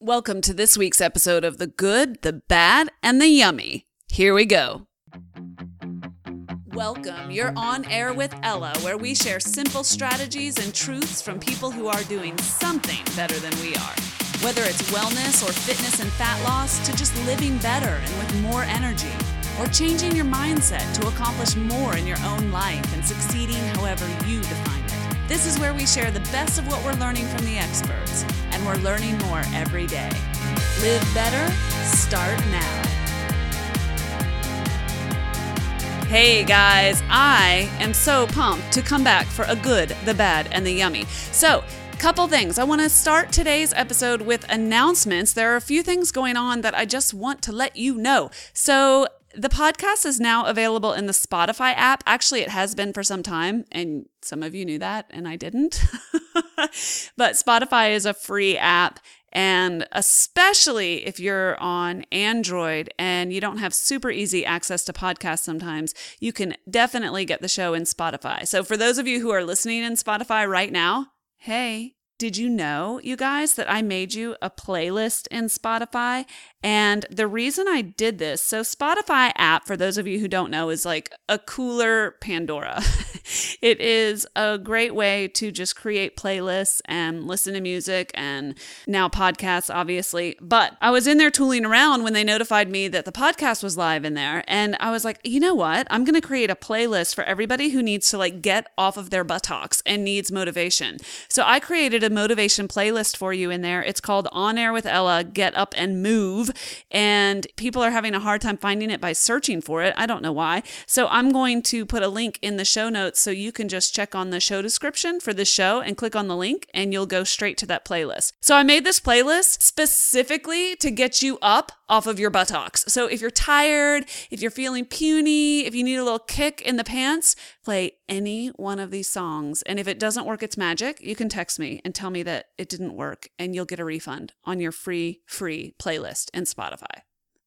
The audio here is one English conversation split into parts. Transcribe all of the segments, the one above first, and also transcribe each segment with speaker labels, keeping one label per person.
Speaker 1: Welcome to this week's episode of The Good, the Bad, and the Yummy. Here we go. Welcome. You're on air with Ella, where we share simple strategies and truths from people who are doing something better than we are. Whether it's wellness or fitness and fat loss, to just living better and with more energy, or changing your mindset to accomplish more in your own life and succeeding however you define it. This is where we share the best of what we're learning from the experts, and we're learning more every day. Live better, start now. Hey guys, I am so pumped to come back for a good, the bad, and the yummy. So, couple things. I want to start today's episode with announcements. There are a few things going on that I just want to let you know. So, the podcast is now available in the Spotify app. Actually, it has been for some time, and some of you knew that, and I didn't. but Spotify is a free app. And especially if you're on Android and you don't have super easy access to podcasts sometimes, you can definitely get the show in Spotify. So, for those of you who are listening in Spotify right now, hey, did you know, you guys, that I made you a playlist in Spotify? And the reason I did this, so Spotify app, for those of you who don't know, is like a cooler Pandora. it is a great way to just create playlists and listen to music and now podcasts, obviously. But I was in there tooling around when they notified me that the podcast was live in there. And I was like, you know what? I'm going to create a playlist for everybody who needs to like get off of their buttocks and needs motivation. So I created a motivation playlist for you in there. It's called On Air with Ella Get Up and Move. And people are having a hard time finding it by searching for it. I don't know why. So I'm going to put a link in the show notes so you can just check on the show description for the show and click on the link and you'll go straight to that playlist. So I made this playlist specifically to get you up off of your buttocks. So if you're tired, if you're feeling puny, if you need a little kick in the pants, play any one of these songs. And if it doesn't work, it's magic. You can text me and tell me that it didn't work and you'll get a refund on your free, free playlist in Spotify.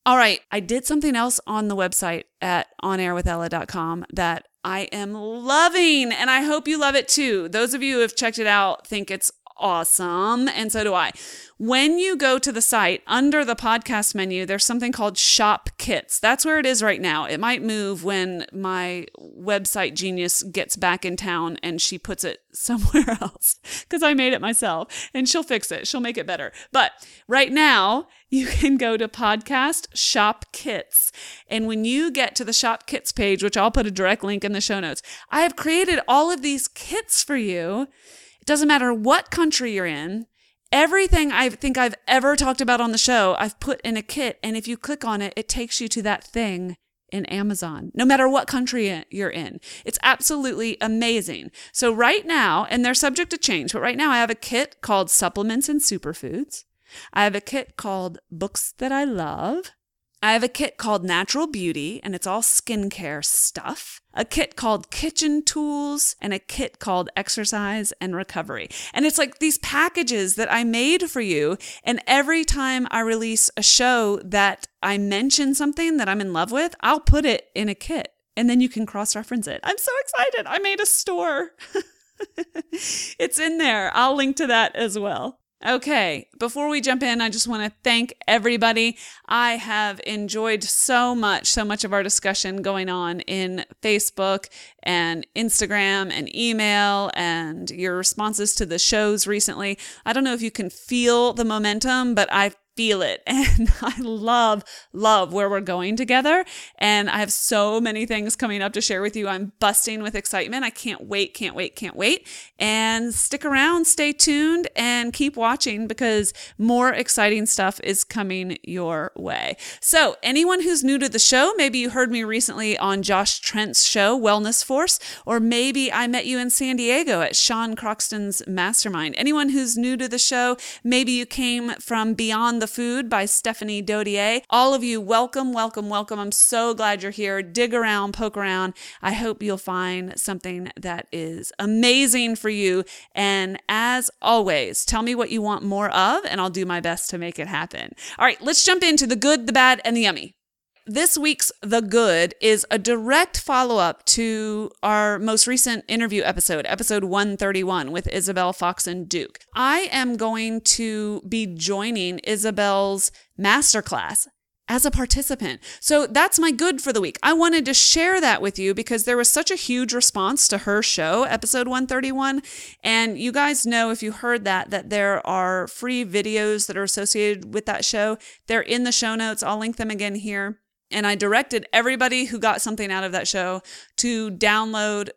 Speaker 1: All right, I did something else on the website at onairwithella.com that I am loving, and I hope you love it too. Those of you who have checked it out think it's awesome, and so do I. When you go to the site under the podcast menu, there's something called Shop Kits. That's where it is right now. It might move when my website genius gets back in town and she puts it somewhere else because I made it myself and she'll fix it. She'll make it better. But right now, you can go to podcast shop kits. And when you get to the shop kits page, which I'll put a direct link in the show notes, I have created all of these kits for you. It doesn't matter what country you're in. Everything I think I've ever talked about on the show, I've put in a kit. And if you click on it, it takes you to that thing in Amazon, no matter what country you're in. It's absolutely amazing. So, right now, and they're subject to change, but right now I have a kit called Supplements and Superfoods. I have a kit called Books That I Love. I have a kit called Natural Beauty, and it's all skincare stuff. A kit called Kitchen Tools, and a kit called Exercise and Recovery. And it's like these packages that I made for you. And every time I release a show that I mention something that I'm in love with, I'll put it in a kit, and then you can cross reference it. I'm so excited. I made a store. it's in there. I'll link to that as well. Okay, before we jump in, I just want to thank everybody. I have enjoyed so much, so much of our discussion going on in Facebook and Instagram and email and your responses to the shows recently. I don't know if you can feel the momentum, but I feel it. And I love, love where we're going together. And I have so many things coming up to share with you. I'm busting with excitement. I can't wait, can't wait, can't wait. And stick around, stay tuned, and keep watching because more exciting stuff is coming your way. So, anyone who's new to the show, maybe you heard me recently on Josh Trent's show, Wellness Force, or maybe I met you in San Diego at Sean Croxton's Mastermind. Anyone who's new to the show, maybe you came from Beyond the Food by Stephanie Dodier. All of you, welcome, welcome, welcome. I'm so glad you're here. Dig around, poke around. I hope you'll find something that is amazing for you. And as always, tell me what you want more of, and I'll do my best to make it happen. All right, let's jump into the good, the bad, and the yummy. This week's The Good is a direct follow up to our most recent interview episode, episode 131 with Isabel Foxen Duke. I am going to be joining Isabel's masterclass as a participant. So that's my good for the week. I wanted to share that with you because there was such a huge response to her show, episode 131. And you guys know, if you heard that, that there are free videos that are associated with that show. They're in the show notes. I'll link them again here. And I directed everybody who got something out of that show to download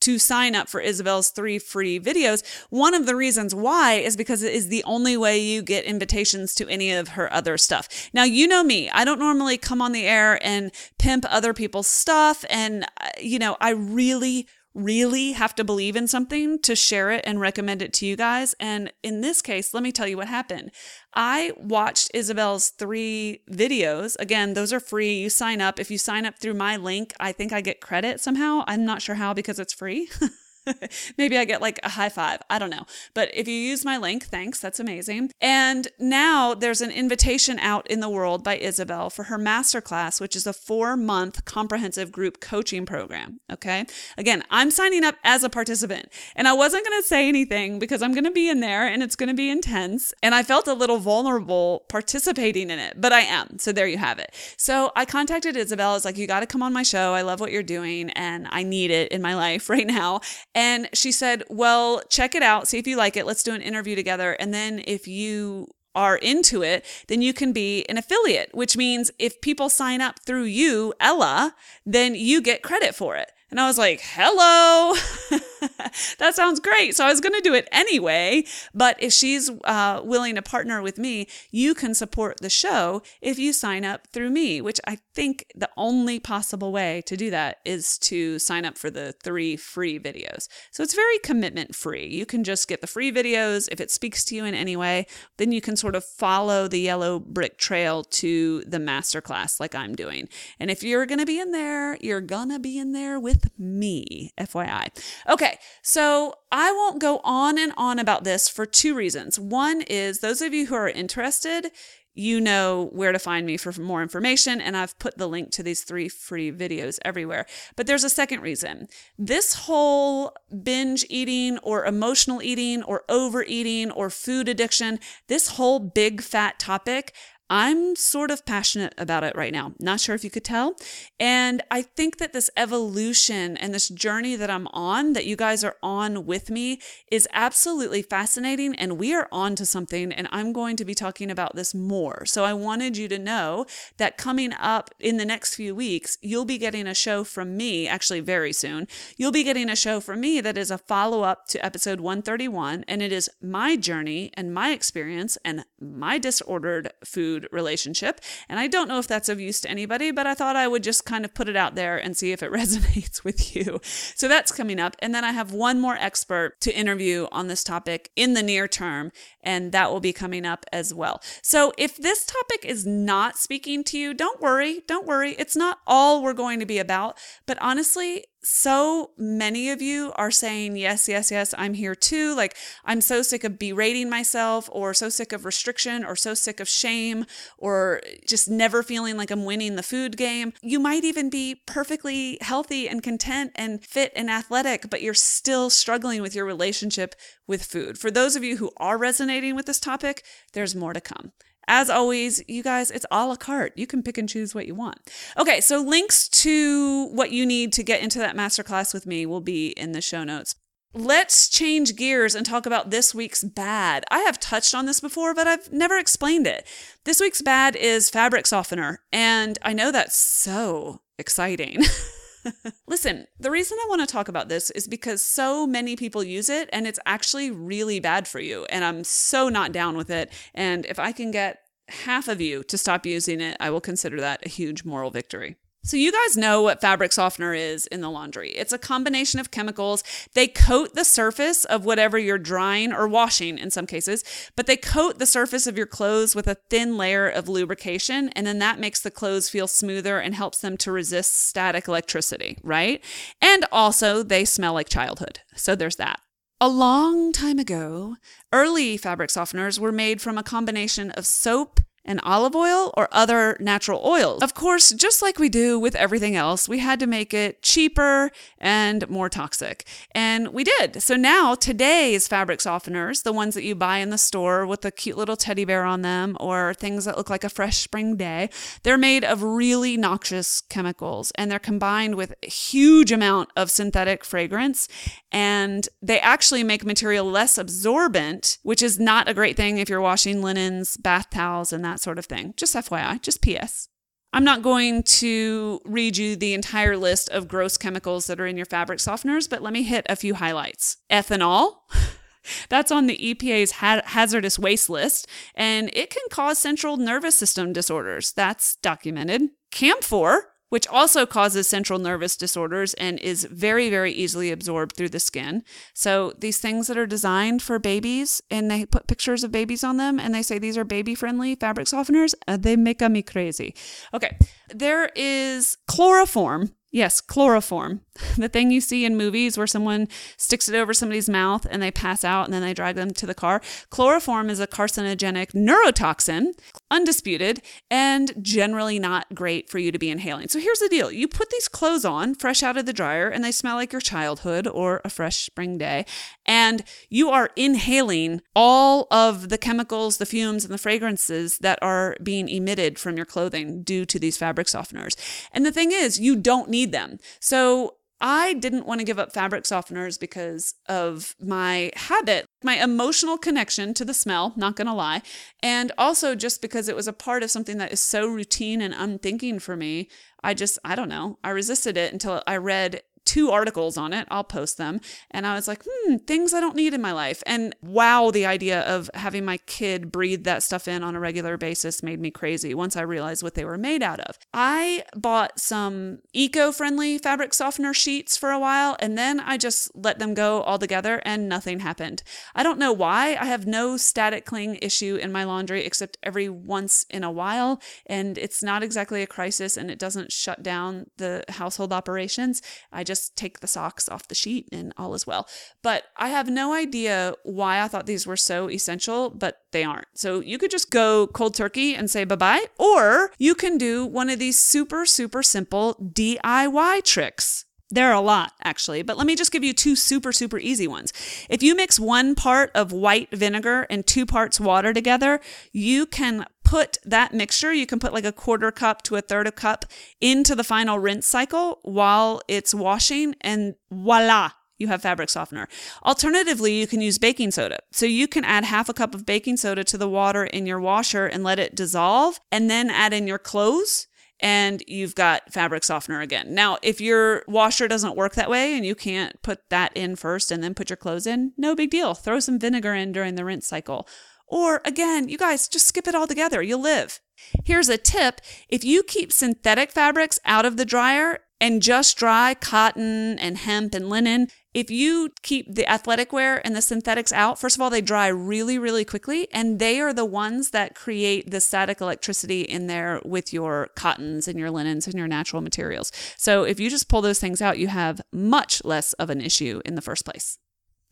Speaker 1: to sign up for Isabel's three free videos. One of the reasons why is because it is the only way you get invitations to any of her other stuff. Now, you know me, I don't normally come on the air and pimp other people's stuff. And, uh, you know, I really, really have to believe in something to share it and recommend it to you guys. And in this case, let me tell you what happened. I watched Isabel's three videos. Again, those are free. You sign up. If you sign up through my link, I think I get credit somehow. I'm not sure how because it's free. Maybe I get like a high five. I don't know. But if you use my link, thanks. That's amazing. And now there's an invitation out in the world by Isabel for her masterclass, which is a four month comprehensive group coaching program. Okay. Again, I'm signing up as a participant and I wasn't going to say anything because I'm going to be in there and it's going to be intense. And I felt a little vulnerable participating in it, but I am. So there you have it. So I contacted Isabel. I was like, you got to come on my show. I love what you're doing and I need it in my life right now. And she said, Well, check it out, see if you like it. Let's do an interview together. And then if you are into it, then you can be an affiliate, which means if people sign up through you, Ella, then you get credit for it. And I was like, hello, that sounds great. So I was going to do it anyway. But if she's uh, willing to partner with me, you can support the show if you sign up through me, which I think the only possible way to do that is to sign up for the three free videos. So it's very commitment free. You can just get the free videos. If it speaks to you in any way, then you can sort of follow the yellow brick trail to the masterclass like I'm doing. And if you're going to be in there, you're going to be in there with with me, FYI. Okay, so I won't go on and on about this for two reasons. One is those of you who are interested, you know where to find me for more information, and I've put the link to these three free videos everywhere. But there's a second reason. This whole binge eating or emotional eating or overeating or food addiction, this whole big fat topic, I'm sort of passionate about it right now. Not sure if you could tell. And I think that this evolution and this journey that I'm on, that you guys are on with me, is absolutely fascinating. And we are on to something. And I'm going to be talking about this more. So I wanted you to know that coming up in the next few weeks, you'll be getting a show from me, actually, very soon. You'll be getting a show from me that is a follow up to episode 131. And it is my journey and my experience and my disordered food food relationship. And I don't know if that's of use to anybody, but I thought I would just kind of put it out there and see if it resonates with you. So that's coming up. And then I have one more expert to interview on this topic in the near term, and that will be coming up as well. So if this topic is not speaking to you, don't worry. Don't worry. It's not all we're going to be about. But honestly, so many of you are saying, yes, yes, yes, I'm here too. Like, I'm so sick of berating myself, or so sick of restriction, or so sick of shame, or just never feeling like I'm winning the food game. You might even be perfectly healthy and content and fit and athletic, but you're still struggling with your relationship with food. For those of you who are resonating with this topic, there's more to come. As always, you guys, it's a la carte. You can pick and choose what you want. Okay, so links to what you need to get into that masterclass with me will be in the show notes. Let's change gears and talk about this week's bad. I have touched on this before, but I've never explained it. This week's bad is fabric softener, and I know that's so exciting. Listen, the reason I want to talk about this is because so many people use it and it's actually really bad for you. And I'm so not down with it. And if I can get half of you to stop using it, I will consider that a huge moral victory. So, you guys know what fabric softener is in the laundry. It's a combination of chemicals. They coat the surface of whatever you're drying or washing in some cases, but they coat the surface of your clothes with a thin layer of lubrication. And then that makes the clothes feel smoother and helps them to resist static electricity, right? And also, they smell like childhood. So, there's that. A long time ago, early fabric softeners were made from a combination of soap and olive oil or other natural oils. Of course, just like we do with everything else, we had to make it cheaper and more toxic. And we did. So now today's fabric softeners, the ones that you buy in the store with the cute little teddy bear on them or things that look like a fresh spring day, they're made of really noxious chemicals and they're combined with a huge amount of synthetic fragrance and they actually make material less absorbent, which is not a great thing if you're washing linens, bath towels and that sort of thing. Just FYI, just PS. I'm not going to read you the entire list of gross chemicals that are in your fabric softeners, but let me hit a few highlights. Ethanol. That's on the EPA's ha- hazardous waste list, and it can cause central nervous system disorders. That's documented. Camphor, which also causes central nervous disorders and is very, very easily absorbed through the skin. So, these things that are designed for babies and they put pictures of babies on them and they say these are baby friendly fabric softeners, uh, they make me crazy. Okay, there is chloroform, Yes, chloroform. The thing you see in movies where someone sticks it over somebody's mouth and they pass out and then they drag them to the car. Chloroform is a carcinogenic neurotoxin, undisputed, and generally not great for you to be inhaling. So here's the deal you put these clothes on fresh out of the dryer and they smell like your childhood or a fresh spring day, and you are inhaling all of the chemicals, the fumes, and the fragrances that are being emitted from your clothing due to these fabric softeners. And the thing is, you don't need them. So I didn't want to give up fabric softeners because of my habit, my emotional connection to the smell, not going to lie. And also just because it was a part of something that is so routine and unthinking for me. I just, I don't know, I resisted it until I read two articles on it. I'll post them. And I was like, hmm, things I don't need in my life. And wow, the idea of having my kid breathe that stuff in on a regular basis made me crazy once I realized what they were made out of. I bought some eco friendly fabric softener sheets for a while and then I just let them go altogether and nothing happened. I don't know why. I have no static cling issue in my laundry except every once in a while. And it's not exactly a crisis and it doesn't shut down the household operations. I just take the socks off the sheet and all is well. But I have no idea why I thought these were so essential, but they aren't. So you could just go cold turkey and say bye bye, or you can do one of these super, super simple DIY tricks. There are a lot, actually, but let me just give you two super, super easy ones. If you mix one part of white vinegar and two parts water together, you can put that mixture, you can put like a quarter cup to a third of cup into the final rinse cycle while it's washing, and voila, you have fabric softener. Alternatively, you can use baking soda. So you can add half a cup of baking soda to the water in your washer and let it dissolve, and then add in your clothes and you've got fabric softener again. Now, if your washer doesn't work that way and you can't put that in first and then put your clothes in, no big deal. Throw some vinegar in during the rinse cycle. Or again, you guys just skip it all together. You'll live. Here's a tip if you keep synthetic fabrics out of the dryer and just dry cotton and hemp and linen, if you keep the athletic wear and the synthetics out, first of all, they dry really, really quickly. And they are the ones that create the static electricity in there with your cottons and your linens and your natural materials. So if you just pull those things out, you have much less of an issue in the first place.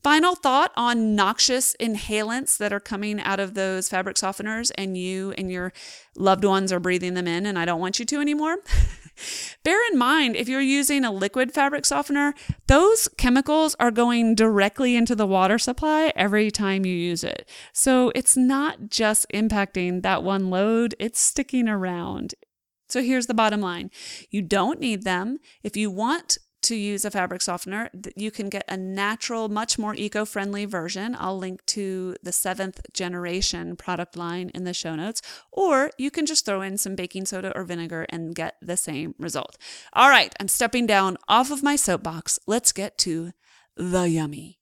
Speaker 1: Final thought on noxious inhalants that are coming out of those fabric softeners, and you and your loved ones are breathing them in, and I don't want you to anymore. Bear in mind, if you're using a liquid fabric softener, those chemicals are going directly into the water supply every time you use it. So it's not just impacting that one load, it's sticking around. So here's the bottom line you don't need them. If you want to use a fabric softener, you can get a natural, much more eco friendly version. I'll link to the seventh generation product line in the show notes, or you can just throw in some baking soda or vinegar and get the same result. All right, I'm stepping down off of my soapbox. Let's get to the yummy.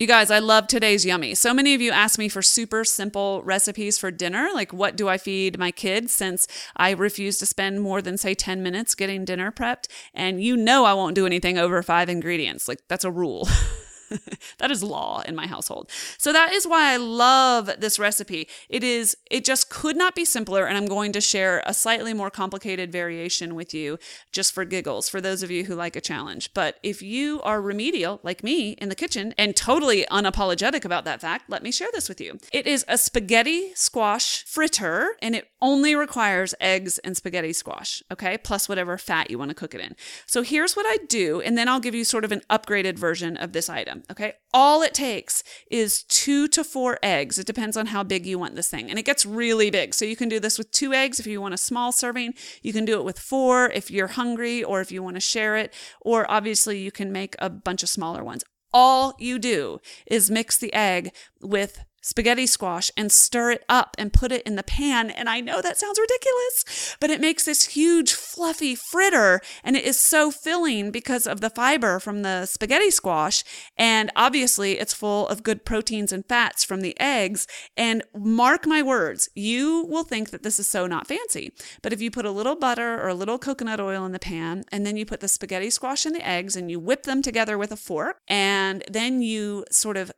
Speaker 1: You guys, I love today's yummy. So many of you ask me for super simple recipes for dinner, like what do I feed my kids since I refuse to spend more than say 10 minutes getting dinner prepped and you know I won't do anything over 5 ingredients. Like that's a rule. that is law in my household. So that is why I love this recipe. It is it just could not be simpler and I'm going to share a slightly more complicated variation with you just for giggles for those of you who like a challenge. But if you are remedial like me in the kitchen and totally unapologetic about that fact, let me share this with you. It is a spaghetti squash fritter and it only requires eggs and spaghetti squash, okay? Plus whatever fat you want to cook it in. So here's what I do and then I'll give you sort of an upgraded version of this item. Okay. All it takes is two to four eggs. It depends on how big you want this thing. And it gets really big. So you can do this with two eggs if you want a small serving. You can do it with four if you're hungry or if you want to share it. Or obviously, you can make a bunch of smaller ones. All you do is mix the egg with spaghetti squash and stir it up and put it in the pan. And I know that sounds ridiculous, but it makes this huge fluffy fritter and it is so filling because of the fiber from the spaghetti squash. And obviously, it's full of good proteins and fats from the eggs. And mark my words, you will think that this is so not fancy. But if you put a little butter or a little coconut oil in the pan and then you put the spaghetti squash and the eggs and you whip them together with a fork and then you sort of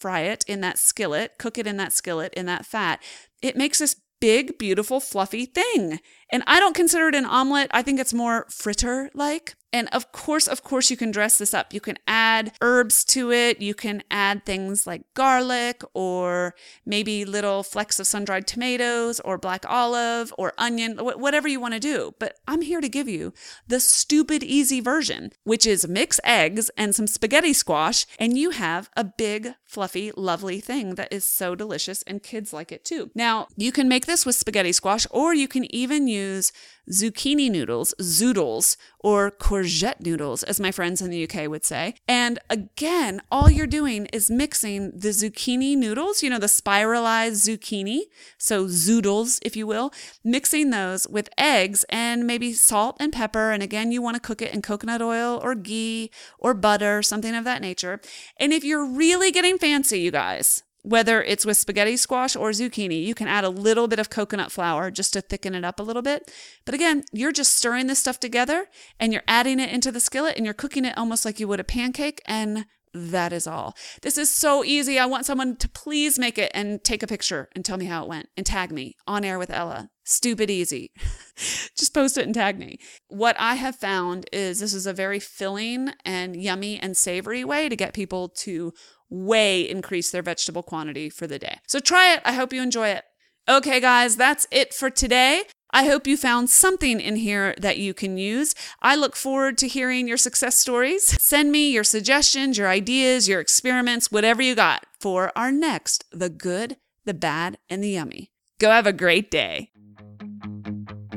Speaker 1: fry it in that skillet, cook it in that skillet, in that fat, it makes this big, beautiful, fluffy thing. And I don't consider it an omelet. I think it's more fritter like. And of course, of course, you can dress this up. You can add herbs to it. You can add things like garlic or maybe little flecks of sun dried tomatoes or black olive or onion, whatever you want to do. But I'm here to give you the stupid easy version, which is mix eggs and some spaghetti squash, and you have a big, fluffy, lovely thing that is so delicious, and kids like it too. Now, you can make this with spaghetti squash, or you can even use zucchini noodles, zoodles, or courgette noodles, as my friends in the UK would say. And again, all you're doing is mixing the zucchini noodles, you know, the spiralized zucchini, so zoodles, if you will, mixing those with eggs and maybe salt and pepper. And again, you want to cook it in coconut oil or ghee or butter, something of that nature. And if you're really getting fancy, you guys, whether it's with spaghetti squash or zucchini, you can add a little bit of coconut flour just to thicken it up a little bit. But again, you're just stirring this stuff together and you're adding it into the skillet and you're cooking it almost like you would a pancake. And that is all. This is so easy. I want someone to please make it and take a picture and tell me how it went and tag me on air with Ella. Stupid easy. Just post it and tag me. What I have found is this is a very filling and yummy and savory way to get people to way increase their vegetable quantity for the day. So try it. I hope you enjoy it. Okay, guys, that's it for today. I hope you found something in here that you can use. I look forward to hearing your success stories. Send me your suggestions, your ideas, your experiments, whatever you got for our next The Good, the Bad, and the Yummy. Go have a great day.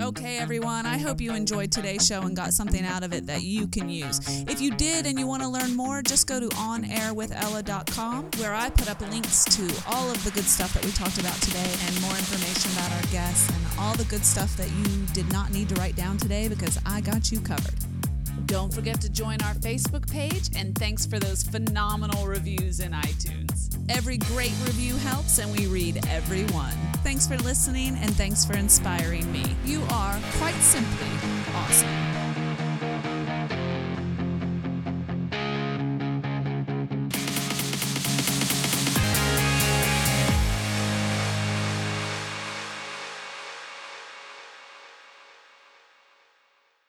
Speaker 1: Okay, everyone, I hope you enjoyed today's show and got something out of it that you can use. If you did and you want to learn more, just go to onairwithella.com where I put up links to all of the good stuff that we talked about today and more information about our guests and all the good stuff that you did not need to write down today because I got you covered. Don't forget to join our Facebook page, and thanks for those phenomenal reviews in iTunes. Every great review helps, and we read every one. Thanks for listening, and thanks for inspiring me. You are quite simply awesome.